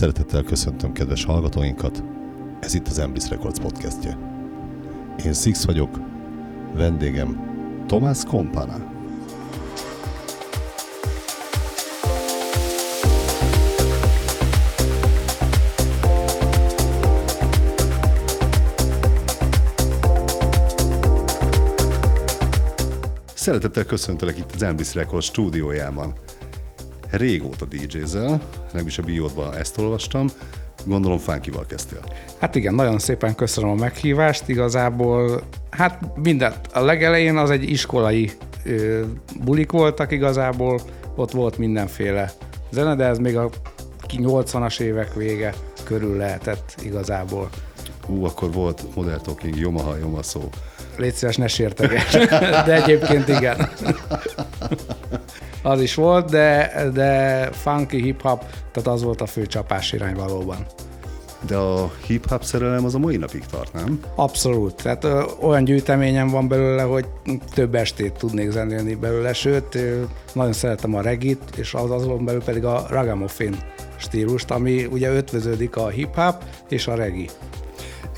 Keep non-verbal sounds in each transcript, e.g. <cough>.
Szeretettel köszöntöm kedves hallgatóinkat, ez itt az Emblis Records podcastje. Én Six vagyok, vendégem Tomás Kompana. Szeretettel köszöntelek itt az Emblis Records stúdiójában. Régóta DJ-zel, nem is a biódban ezt olvastam, gondolom fánkival kezdtél. Hát igen, nagyon szépen köszönöm a meghívást. Igazából, hát mindent. A legelején az egy iskolai ö, bulik voltak igazából, ott volt mindenféle zene, de ez még a 80-as évek vége körül lehetett igazából. Ú, akkor volt Modern Talking, Yomaha, Yomaszó. Légy szíves, ne sérteges. De egyébként igen. <laughs> Az is volt, de, de funky hip-hop, tehát az volt a fő csapás irány valóban. De a hip-hop szerelem az a mai napig tart, nem? Abszolút. Tehát ö, olyan gyűjteményem van belőle, hogy több estét tudnék zenélni belőle, sőt, ö, nagyon szeretem a regit, és az azon belül pedig a ragamuffin stílust, ami ugye ötvöződik a hip-hop és a regi.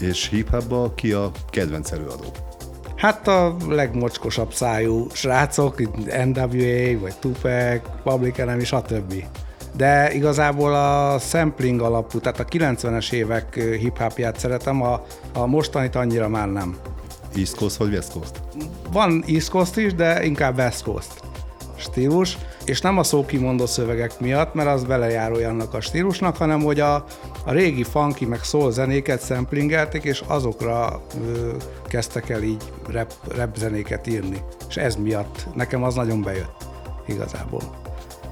És hip ki a kedvenc előadó? Hát a legmocskosabb szájú srácok, itt NWA, vagy Tupac, Public Enemy, stb. De igazából a sampling alapú, tehát a 90-es évek hip-hopját szeretem, a, a mostanit annyira már nem. East Coast vagy West Coast? Van East Coast is, de inkább West Coast stílus, és nem a szókimondó szövegek miatt, mert az belejáró annak a stílusnak, hanem hogy a, a régi funky meg soul zenéket szemplingelték, és azokra ö, kezdtek el így rap, rap zenéket írni. És ez miatt nekem az nagyon bejött igazából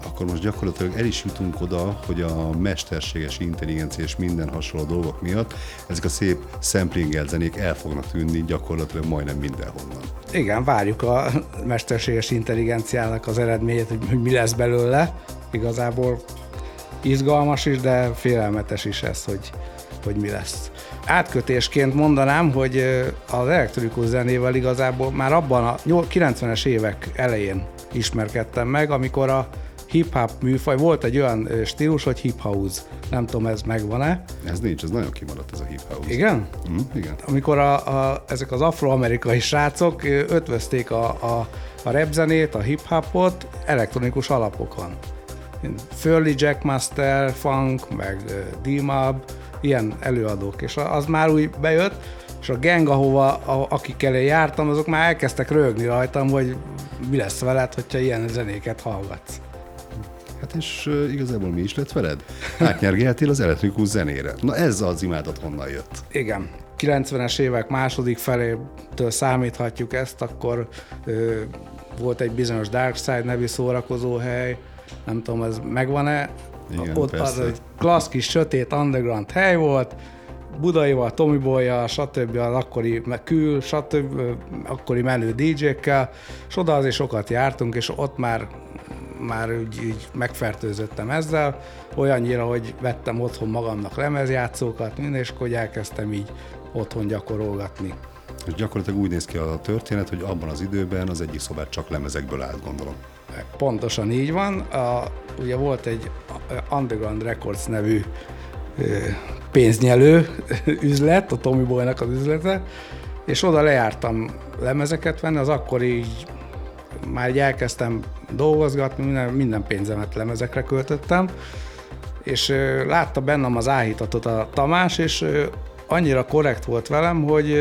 akkor most gyakorlatilag el is jutunk oda, hogy a mesterséges intelligencia és minden hasonló dolgok miatt ezek a szép samplingelt zenék el fognak tűnni gyakorlatilag majdnem mindenhonnan. Igen, várjuk a mesterséges intelligenciának az eredményét, hogy mi lesz belőle. Igazából izgalmas is, de félelmetes is ez, hogy, hogy mi lesz. Átkötésként mondanám, hogy az elektronikus zenével igazából már abban a 90-es évek elején ismerkedtem meg, amikor a hip-hop műfaj, volt egy olyan stílus, hogy hip house. Nem tudom, ez megvan-e. Ez nincs, ez nagyon kimaradt ez a hip house. Igen? Mm, igen. Amikor a, a, ezek az afroamerikai srácok ötvözték a, a, a repzenét, a hip-hopot elektronikus alapokon. Furley Jackmaster, Funk, meg D-Mob, ilyen előadók, és az már úgy bejött, és a gang, ahova, a, akik elé jártam, azok már elkezdtek rögni rajtam, hogy mi lesz veled, hogyha ilyen zenéket hallgatsz. Hát és igazából mi is lett veled? Átnyergeltél az elektrikus zenére. Na ez az imádat honnan jött? Igen. 90-es évek második felétől számíthatjuk ezt, akkor ö, volt egy bizonyos Dark Side nevű szórakozó hely, nem tudom, ez megvan-e? Igen, Ott persze. az egy klassz kis sötét underground hely volt, Budaival, Tomi Boya, stb. az akkori kül, stb. akkori menő DJ-kkel, és oda azért sokat jártunk, és ott már már úgy, úgy megfertőzöttem ezzel, olyannyira, hogy vettem otthon magamnak lemezjátszókat, minden, és akkor elkezdtem így otthon gyakorolgatni. És gyakorlatilag úgy néz ki a történet, hogy abban az időben az egyik szobát csak lemezekből állt, gondolom. Pontosan így van. A, ugye volt egy Underground Records nevű pénznyelő <laughs> üzlet, a Tommy Boy-nak az üzlete, és oda lejártam lemezeket venni, az akkor így már így elkezdtem dolgozgatni, minden, minden pénzemet lemezekre költöttem, és látta bennem az áhítatot a Tamás, és annyira korrekt volt velem, hogy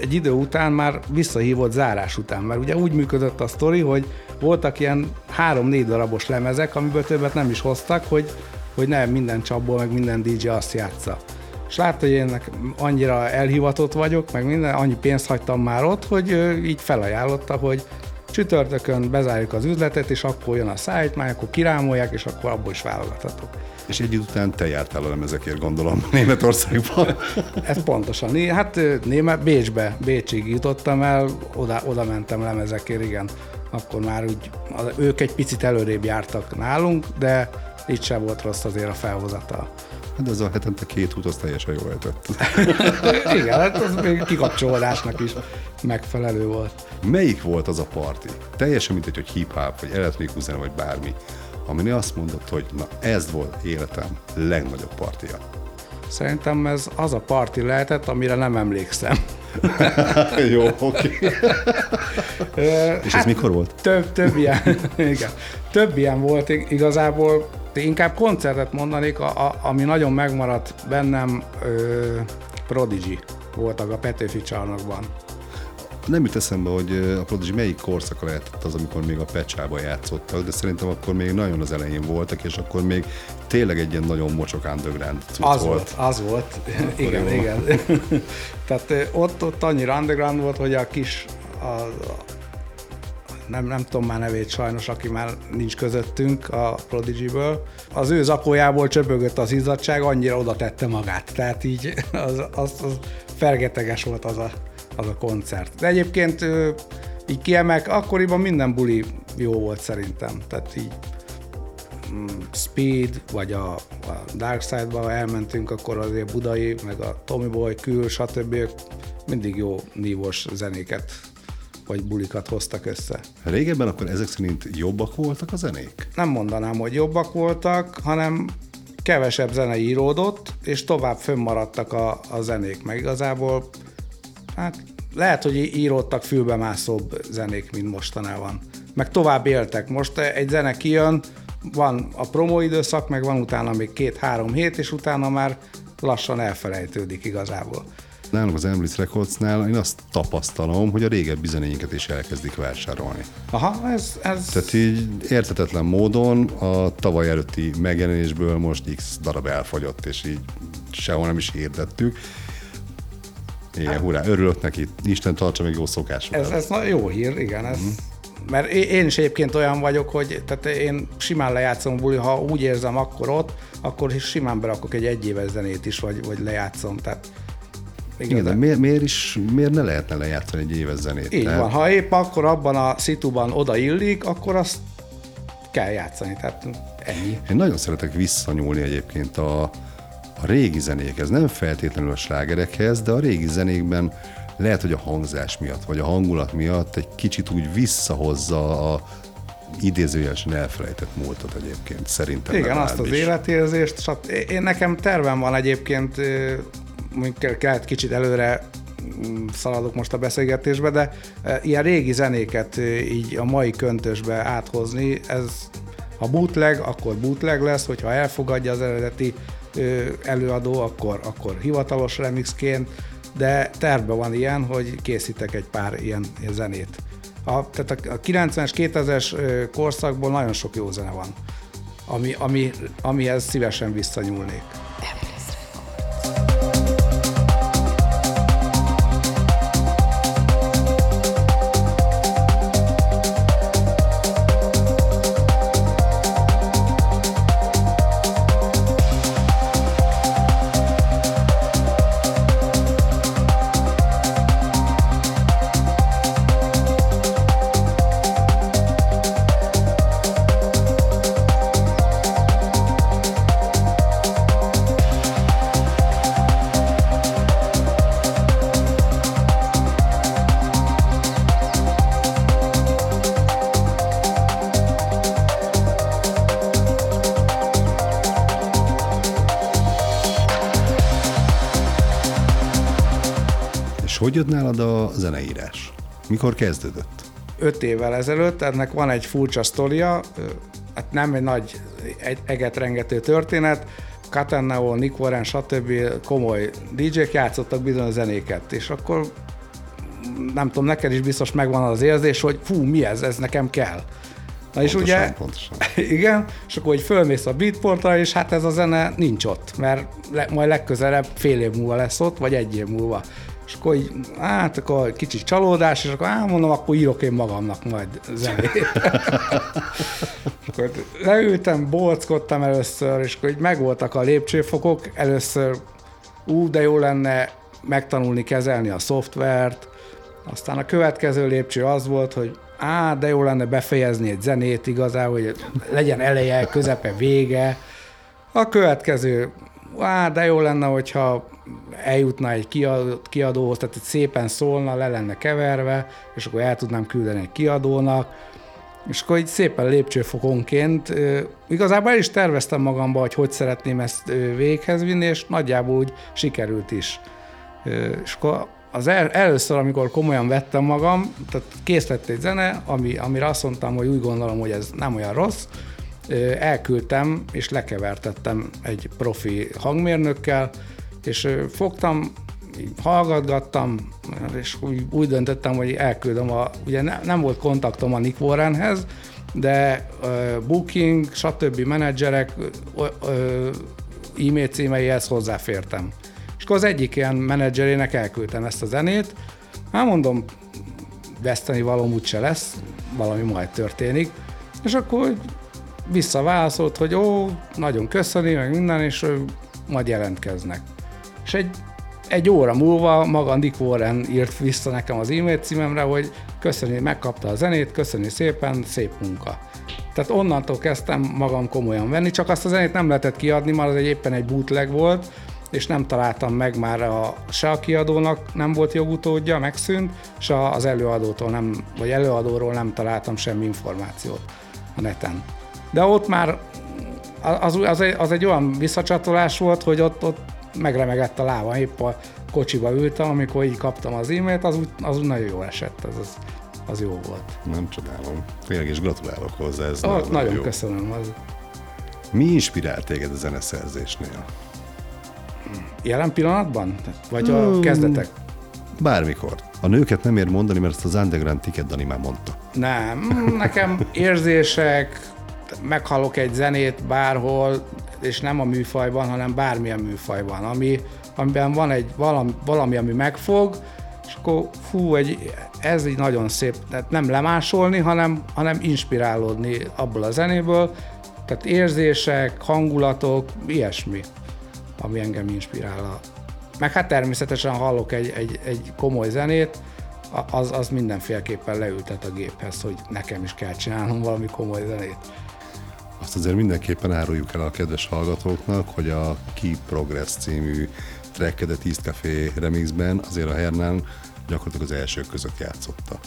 egy idő után már visszahívott zárás után, mert ugye úgy működött a sztori, hogy voltak ilyen három-négy darabos lemezek, amiből többet nem is hoztak, hogy, hogy nem minden csapból, meg minden DJ azt játsza. És látta, hogy én annyira elhivatott vagyok, meg minden, annyi pénzt hagytam már ott, hogy így felajánlotta, hogy csütörtökön bezárjuk az üzletet, és akkor jön a szájtmány, akkor kirámolják, és akkor abból is válogathatok. És egy után te jártál a lemezekért, gondolom, <laughs> Németországban. Ez pontosan. Hát Német, Bécsbe, Bécsig jutottam el, oda, oda mentem lemezekért, igen. Akkor már úgy, ők egy picit előrébb jártak nálunk, de itt sem volt rossz azért a felhozatal. Hát ez a hetente két út, az teljesen jól lehetett. <laughs> Igen, hát az még kikapcsolódásnak is megfelelő volt. Melyik volt az a parti? Teljesen mint hogy hip-hop, vagy elektronikus zene, vagy bármi, amin azt mondod, hogy na ez volt életem legnagyobb partija? Szerintem ez az a parti lehetett, amire nem emlékszem. <laughs> Jó, oké. És ez mikor volt? Több, több ilyen, <laughs> igen. Több ilyen volt igazából. Inkább koncertet mondanék, a, a, ami nagyon megmaradt bennem, ö, Prodigy voltak a Petőfi csarnokban. Nem jut eszembe, hogy a Prodigy melyik korszaka lehetett az, amikor még a Pecsába játszottak, de szerintem akkor még nagyon az elején voltak, és akkor még tényleg egy ilyen nagyon mocsok underground az volt. volt. Az volt, <laughs> igen, igen. <laughs> Tehát ott, ott annyira underground volt, hogy a kis, a, nem, nem tudom már nevét sajnos, aki már nincs közöttünk a Prodigy-ből. Az ő zakójából csöpögött az izzadság, annyira oda tette magát. Tehát így <laughs> az, az, az fergeteges volt az a az a koncert. De egyébként így kiemek, akkoriban minden buli jó volt szerintem. Tehát így Speed, vagy a, a Dark Side-ba elmentünk, akkor azért Budai, meg a Tommy Boy, Kül, stb. mindig jó nívós zenéket vagy bulikat hoztak össze. Régebben akkor ezek szerint jobbak voltak a zenék? Nem mondanám, hogy jobbak voltak, hanem kevesebb zene íródott, és tovább fönnmaradtak a, a zenék, meg igazából hát lehet, hogy íródtak fülbemászóbb zenék, mint mostanában. Meg tovább éltek. Most egy zene kijön, van a promo időszak, meg van utána még két-három hét, és utána már lassan elfelejtődik igazából. Nálunk az Emblitz Recordsnál én azt tapasztalom, hogy a régebbi zenéinket is elkezdik vásárolni. Aha, ez, ez... Tehát így értetetlen módon a tavaly előtti megjelenésből most x darab elfogyott, és így sehol nem is hirdettük igen, hurrá, örülök neki. Isten tartsa még jó szokásokat. Ez, ez jó hír, igen. Ez, mm. Mert én is egyébként olyan vagyok, hogy tehát én simán lejátszom buli, ha úgy érzem akkor ott, akkor simán berakok egy egyéves zenét is, vagy, vagy lejátszom. Tehát igen, igen de miért, miért, is, miért ne lehetne lejátszani egy éves zenét? Így tehát... van, ha épp akkor abban a szituban odaillik, akkor azt kell játszani, tehát ennyi. Én nagyon szeretek visszanyúlni egyébként a, a régi zenékhez, nem feltétlenül a slágerekhez, de a régi zenékben lehet, hogy a hangzás miatt, vagy a hangulat miatt egy kicsit úgy visszahozza a idézőjelesen elfelejtett múltat egyébként, szerintem. Igen, azt az életérzést. Hát én nekem tervem van egyébként, mondjuk kellett kicsit előre mm, szaladok most a beszélgetésbe, de ilyen régi zenéket így a mai köntösbe áthozni, ez ha bootleg, akkor bootleg lesz, hogyha elfogadja az eredeti előadó, akkor, akkor hivatalos remixként, de tervben van ilyen, hogy készítek egy pár ilyen, zenét. A, tehát a 90-es, 2000-es korszakból nagyon sok jó zene van, ami, ami, amihez szívesen visszanyúlnék. Hogy jött nálad a zeneírás? Mikor kezdődött? Öt évvel ezelőtt, ennek van egy furcsa sztoria, hát nem egy nagy egetrengető történet, Katennao, Nick Warren, stb. komoly DJ-k játszottak bizony zenéket, és akkor nem tudom, neked is biztos megvan az érzés, hogy fú, mi ez, ez nekem kell. Na és ugye, pontosan. <laughs> igen, és akkor hogy fölmész a beatportra, és hát ez a zene nincs ott, mert le, majd legközelebb fél év múlva lesz ott, vagy egy év múlva. És akkor így, hát akkor kicsit csalódás, és akkor mondom, akkor írok én magamnak majd zenét. és <laughs> akkor leültem, bolckodtam először, és akkor így megvoltak a lépcsőfokok. Először ú, de jó lenne megtanulni kezelni a szoftvert, aztán a következő lépcső az volt, hogy á, de jó lenne befejezni egy zenét igazából, hogy legyen eleje, közepe, vége. A következő, á, de jó lenne, hogyha eljutna egy kiadóhoz, tehát szépen szólna, le lenne keverve, és akkor el tudnám küldeni egy kiadónak. És akkor így szépen lépcsőfokonként, igazából el is terveztem magamba, hogy hogy szeretném ezt véghez vinni, és nagyjából úgy sikerült is. És akkor az el, először, amikor komolyan vettem magam, tehát kész lett egy zene, ami, amire azt mondtam, hogy úgy gondolom, hogy ez nem olyan rossz, elküldtem és lekevertettem egy profi hangmérnökkel, és fogtam, hallgatgattam, és úgy, úgy döntöttem, hogy elküldöm a, ugye ne, nem volt kontaktom a Nick Warrenhez, de uh, booking, stb. menedzserek uh, e-mail címeihez hozzáfértem. És akkor az egyik ilyen menedzserének elküldtem ezt a zenét, hát mondom, veszteni való úgyse lesz, valami majd történik, és akkor visszaválaszolt, hogy ó, nagyon köszöni, meg minden, és majd jelentkeznek. És egy, egy óra múlva maga Nick Warren írt vissza nekem az e-mail címemre, hogy köszöni, megkapta a zenét, köszöni szépen, szép munka. Tehát onnantól kezdtem magam komolyan venni, csak azt a zenét nem lehetett kiadni, mert az egy éppen egy bootleg volt, és nem találtam meg már a, se a kiadónak nem volt jogutódja, megszűnt, se az előadótól nem, vagy előadóról nem találtam semmi információt a neten. De ott már az, az, egy, az egy olyan visszacsatolás volt, hogy ott, ott megremegett a lábam, épp a kocsiba ültem, amikor így kaptam az e-mailt, az, az úgy nagyon jó esett, az, az, az jó volt. Nem csodálom. Tényleg is gratulálok hozzá, ez ah, nagyon, nagyon jó. köszönöm. Az... Mi inspirált téged a zeneszerzésnél? Jelen pillanatban? Vagy a hmm. kezdetek? Bármikor. A nőket nem ér mondani, mert ezt az Underground Ticket Dani már mondta. Nem, nekem érzések, meghallok egy zenét bárhol, és nem a műfajban, hanem bármilyen műfajban, ami, amiben van egy valami, valami, ami megfog, és akkor fú, egy, ez így nagyon szép, tehát nem lemásolni, hanem, hanem inspirálódni abból a zenéből, tehát érzések, hangulatok, ilyesmi, ami engem inspirál. Meg hát természetesen hallok egy, egy, egy komoly zenét, az, az mindenféleképpen leültet a géphez, hogy nekem is kell csinálnom valami komoly zenét. Azt azért mindenképpen áruljuk el a kedves hallgatóknak, hogy a Key Progress című trekkedet East Café remixben azért a Hernán gyakorlatilag az elsők között játszotta.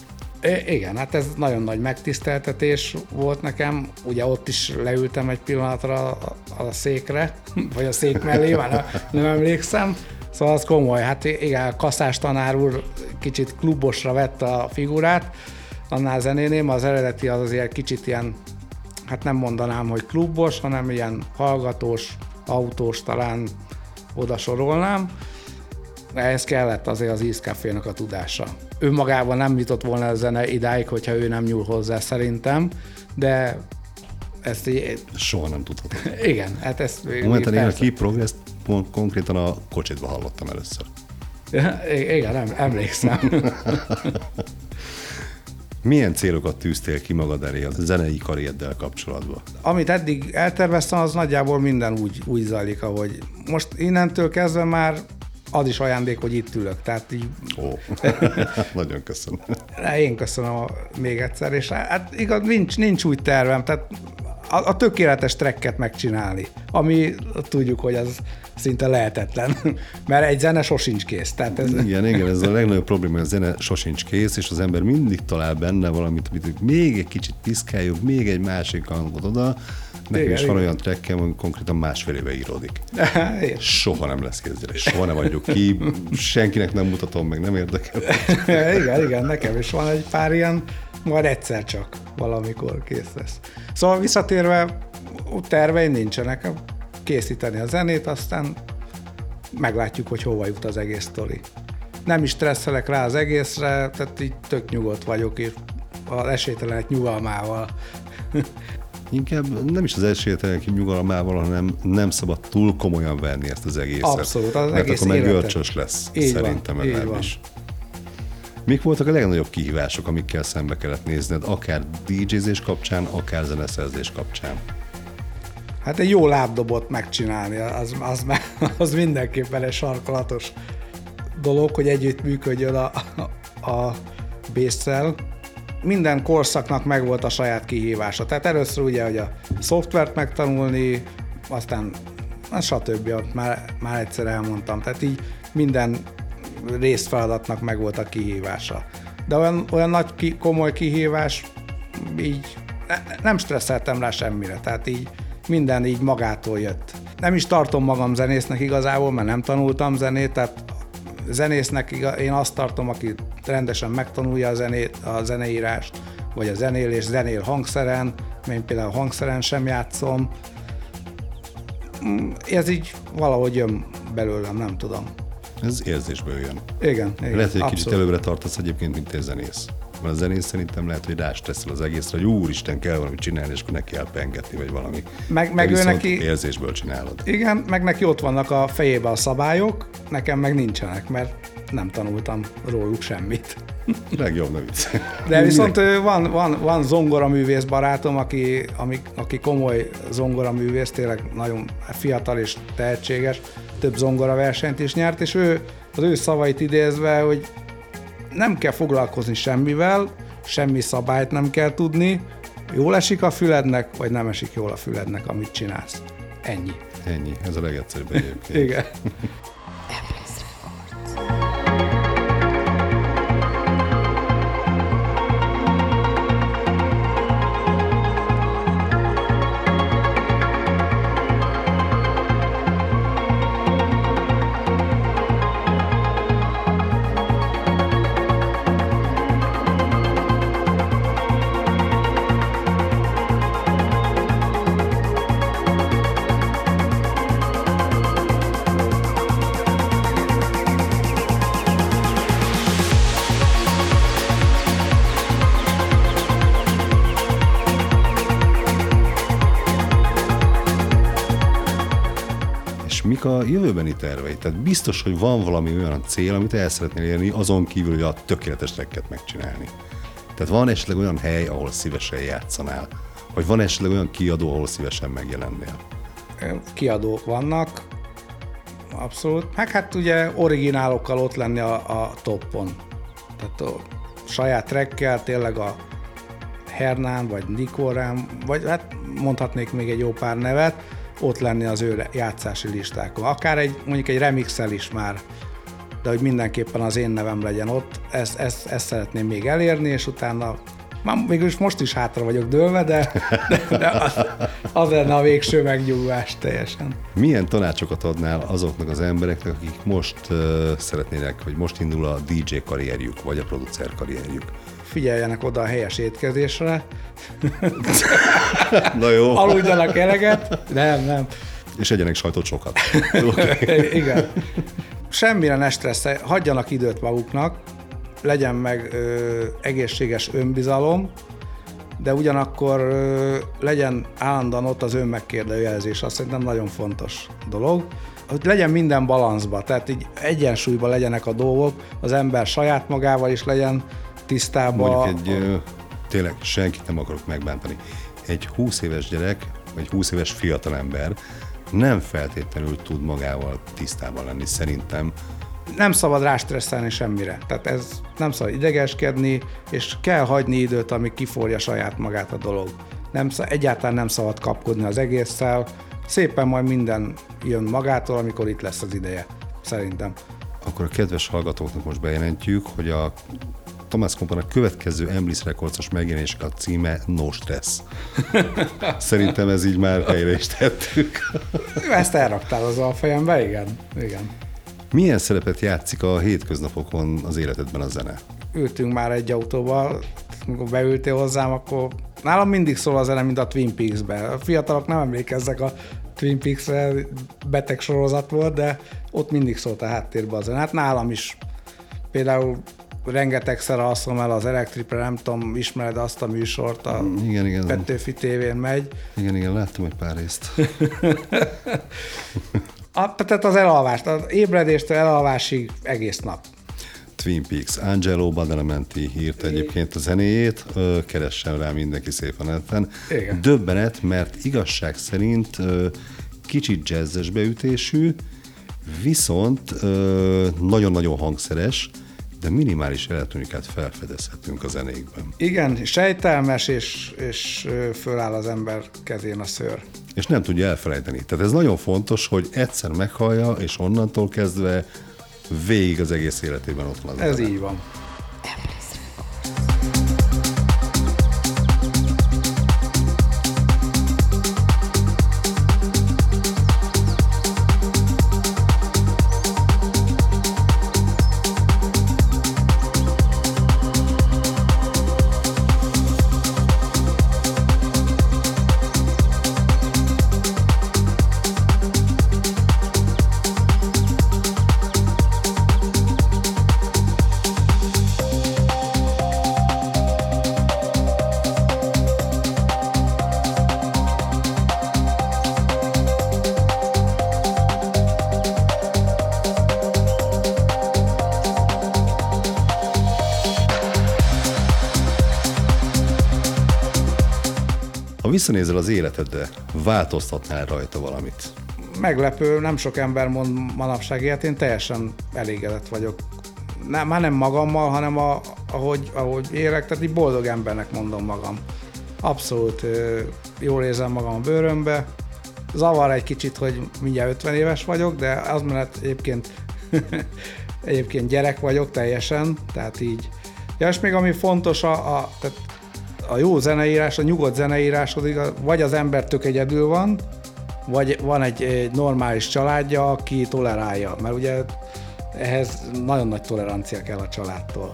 I- igen, hát ez nagyon nagy megtiszteltetés volt nekem. Ugye ott is leültem egy pillanatra a, a székre, <laughs> vagy a szék mellé, már nem emlékszem. Szóval az komoly. Hát igen, Kaszás tanár úr kicsit klubosra vette a figurát, annál zenénél, az eredeti az azért kicsit ilyen hát nem mondanám, hogy klubos, hanem ilyen hallgatós, autós talán oda sorolnám. Ehhez kellett azért az ízkafénak a tudása. Ő magában nem jutott volna a zene idáig, hogyha ő nem nyúl hozzá szerintem, de ezt így... Soha nem tudhatom. Igen, hát ezt... Momentan én a Keep Progress konkrétan a kocsitba hallottam először. <laughs> Igen, emlékszem. <laughs> Milyen célokat tűztél ki magad elé a zenei karrieddel kapcsolatban? Amit eddig elterveztem, az nagyjából minden úgy, úgy zajlik, ahogy most innentől kezdve már az is ajándék, hogy itt ülök. Tehát így... Ó, <laughs> nagyon köszönöm. Én köszönöm még egyszer, és hát igaz, nincs, nincs úgy tervem, tehát a, a tökéletes trekket megcsinálni, ami tudjuk, hogy az szinte lehetetlen, <laughs> mert egy zene sosincs kész. Tehát ez... Igen, igen, ez a legnagyobb probléma, hogy a zene sosincs kész, és az ember mindig talál benne valamit, amit még egy kicsit piszkáljuk, még egy másik hangot oda, Nekem igen, is van igen. olyan trekkem, ami konkrétan másfél éve íródik. <laughs> Soha nem lesz kész soha nem adjuk ki, senkinek nem mutatom, meg nem érdekel. <laughs> igen, igen, nekem is van egy pár ilyen, majd egyszer csak valamikor kész lesz. Szóval visszatérve, terveim nincsenek készíteni a zenét, aztán meglátjuk, hogy hova jut az egész sztori. Nem is stresszelek rá az egészre, tehát így tök nyugodt vagyok, és az esélytelenek nyugalmával. <laughs> Inkább nem is az esélytelenek nyugalmával, hanem nem szabad túl komolyan venni ezt az egészet. Abszolút, az Mert egész akkor meg görcsös lesz, így szerintem van, így van. Mik voltak a legnagyobb kihívások, amikkel szembe kellett nézned, akár DJ-zés kapcsán, akár zeneszerzés kapcsán? Hát egy jó lábdobot megcsinálni, az, az, <laughs> az mindenképpen egy sarkalatos dolog, hogy együtt működjön a, a, bésszel. Minden korszaknak megvolt a saját kihívása. Tehát először ugye, hogy a szoftvert megtanulni, aztán stb. Már, már egyszer elmondtam. Tehát így minden részfeladatnak megvolt a kihívása. De olyan, olyan nagy, ki, komoly kihívás így ne- nem stresszeltem rá semmire, tehát így minden így magától jött. Nem is tartom magam zenésznek igazából, mert nem tanultam zenét, tehát zenésznek én azt tartom, aki rendesen megtanulja a, zenét, a zeneírást, vagy a zenélés, zenél hangszeren, én például hangszeren sem játszom. Mm, Ez így valahogy jön belőlem, nem tudom. Ez érzésből jön. Igen, igen Lehet, hogy egy kicsit előbbre tartasz egyébként, mint egy zenész. Mert a zenész szerintem lehet, hogy rástresszel az egészre, hogy úristen, kell valamit csinálni, és akkor neki kell pengetni, vagy valami. Meg- meg ő neki- érzésből csinálod. Igen, meg neki ott vannak a fejében a szabályok, nekem meg nincsenek, mert nem tanultam róluk semmit. <laughs> Legjobb, ne vicc. De viszont van, van, van zongoraművész barátom, aki, ami, aki komoly zongoraművész, tényleg nagyon fiatal és tehetséges, több zongoraversenyt is nyert, és ő az ő szavait idézve, hogy nem kell foglalkozni semmivel, semmi szabályt nem kell tudni, jól esik a fülednek, vagy nem esik jól a fülednek, amit csinálsz. Ennyi. Ennyi, ez a legegyszerűbb egyébként. Igen. <laughs> mik a jövőbeni tervei? Tehát biztos, hogy van valami olyan cél, amit el szeretnél érni, azon kívül, hogy a tökéletes rekket megcsinálni. Tehát van esetleg olyan hely, ahol szívesen játszanál? Vagy van esetleg olyan kiadó, ahol szívesen megjelennél? kiadók vannak, abszolút. Meg hát ugye originálokkal ott lenni a, a toppon. Tehát a saját trekkel tényleg a Hernán, vagy Nikorán, vagy hát mondhatnék még egy jó pár nevet, ott lenni az ő játszási listákon. Akár egy, mondjuk egy remixel is már, de hogy mindenképpen az én nevem legyen ott, ezt, ezt, ezt szeretném még elérni, és utána már végülis most is hátra vagyok dőlve, de, de, de az, az lenne a végső megnyugvás teljesen. Milyen tanácsokat adnál azoknak az embereknek, akik most uh, szeretnének, vagy most indul a DJ karrierjük, vagy a producer karrierjük? Figyeljenek oda a helyes étkezésre, <laughs> Na jó. aludjanak eleget, nem, nem, És egyenek sajtot sokat. <laughs> igen. Semmire ne stresszel, hagyjanak időt maguknak, legyen meg ö, egészséges önbizalom, de ugyanakkor ö, legyen állandóan ott az önmegkérdőjelzés, azt szerintem nagyon fontos dolog. Hogy legyen minden balanszba, tehát így egyensúlyban legyenek a dolgok, az ember saját magával is legyen tisztában. Mondjuk egy, ö, tényleg senkit nem akarok megbántani. Egy 20 éves gyerek, vagy 20 éves fiatalember nem feltétlenül tud magával tisztában lenni, szerintem. Nem szabad rástresszelni semmire. Tehát ez nem szabad idegeskedni, és kell hagyni időt, amíg kiforja saját magát a dolog. Nem, egyáltalán nem szabad kapkodni az egésszel. Szépen majd minden jön magától, amikor itt lesz az ideje. Szerintem. Akkor a kedves hallgatóknak most bejelentjük, hogy a Thomas Company következő Emblis Recordsos megjelenésének a címe No Stress. <laughs> Szerintem ez így már helyre is tettük. Ezt elraktál az a fejembe, igen. igen. Milyen szerepet játszik a hétköznapokon az életedben a zene? Ültünk már egy autóval, amikor beültél hozzám, akkor nálam mindig szól a zene, mint a Twin Peaks-ben. A fiatalok nem emlékeznek a Twin Peaks-re, beteg sorozat volt, de ott mindig szólt a háttérben a zene. Hát nálam is például rengetegszer alszom el az Electripre, nem tudom, ismered azt a műsort, a Igen, igen. Petőfi tévén megy. Igen, igen, láttam egy pár részt. <laughs> A, tehát az elalvást, az ébredéstől elalvásig egész nap. Twin Peaks. Angelo Badalamenti írt egyébként a zenéjét, keressen rá mindenki szépen neten. Döbbenet, mert igazság szerint kicsit jazzes beütésű, viszont nagyon-nagyon hangszeres, de minimális elektronikát felfedezhetünk a zenékben. Igen, sejtelmes, és, és föláll az ember kezén a szőr. És nem tudja elfelejteni. Tehát ez nagyon fontos, hogy egyszer meghallja, és onnantól kezdve végig az egész életében ott van Ez zene. így van. Visszanézel az életedre, változtatnál rajta valamit? Meglepő, nem sok ember mond manapság ilyet, én teljesen elégedett vagyok. Nem, már nem magammal, hanem a, ahogy, ahogy élek, tehát így boldog embernek mondom magam. Abszolút jól érzem magam a bőrömbe. Zavar egy kicsit, hogy mindjárt 50 éves vagyok, de az mellett egyébként, <laughs> egyébként gyerek vagyok teljesen, tehát így. Ja, és még ami fontos, a, a, tehát a jó zeneírás, a nyugodt zeneíráshoz igaz, vagy az ember tök egyedül van, vagy van egy, egy normális családja, aki tolerálja, mert ugye ehhez nagyon nagy tolerancia kell a családtól.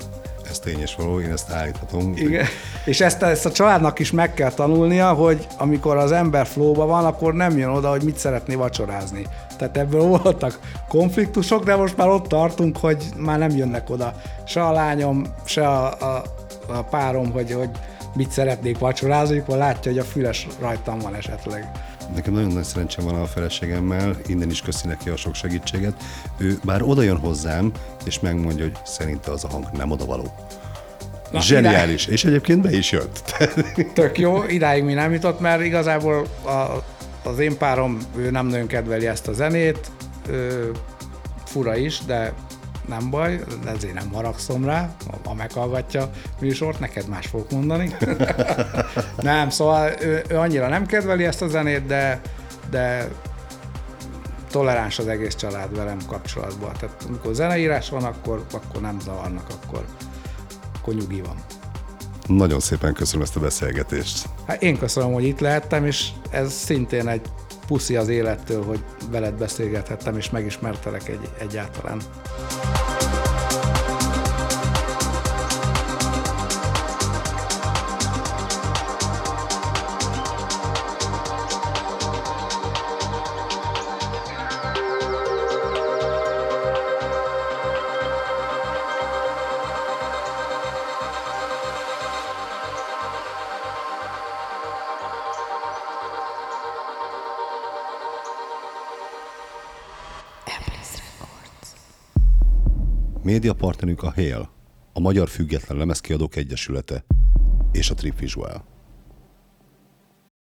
Ez tény és való, én ezt állíthatom. Igen. És ezt, ezt a családnak is meg kell tanulnia, hogy amikor az ember flóba van, akkor nem jön oda, hogy mit szeretné vacsorázni. Tehát ebből voltak konfliktusok, de most már ott tartunk, hogy már nem jönnek oda se a lányom, se a, a, a párom, hogy, hogy mit szeretnék vacsorázni, akkor látja, hogy a füles rajtam van esetleg. Nekem nagyon nagy szerencsém van a feleségemmel, innen is köszi neki a sok segítséget. Ő bár oda jön hozzám, és megmondja, hogy szerinte az a hang nem odavaló. Na, Zseniális. És egyébként be is jött. <laughs> Tök jó, idáig mi nem jutott, mert igazából a, az én párom, ő nem nagyon kedveli ezt a zenét, ő, fura is, de nem baj, ezért nem haragszom rá, ha meghallgatja a műsort, neked más fogok mondani. <laughs> nem, szóval ő, ő annyira nem kedveli ezt a zenét, de, de toleráns az egész család velem kapcsolatban. Tehát amikor zeneírás van, akkor, akkor nem zavarnak, akkor, akkor nyugi van. Nagyon szépen köszönöm ezt a beszélgetést. Hát én köszönöm, hogy itt lehettem, és ez szintén egy puszi az élettől, hogy veled beszélgethettem, és megismertelek egy, egyáltalán. Média partnerünk a HALE, a Magyar Független Lemezkiadók Egyesülete és a Trip Visual.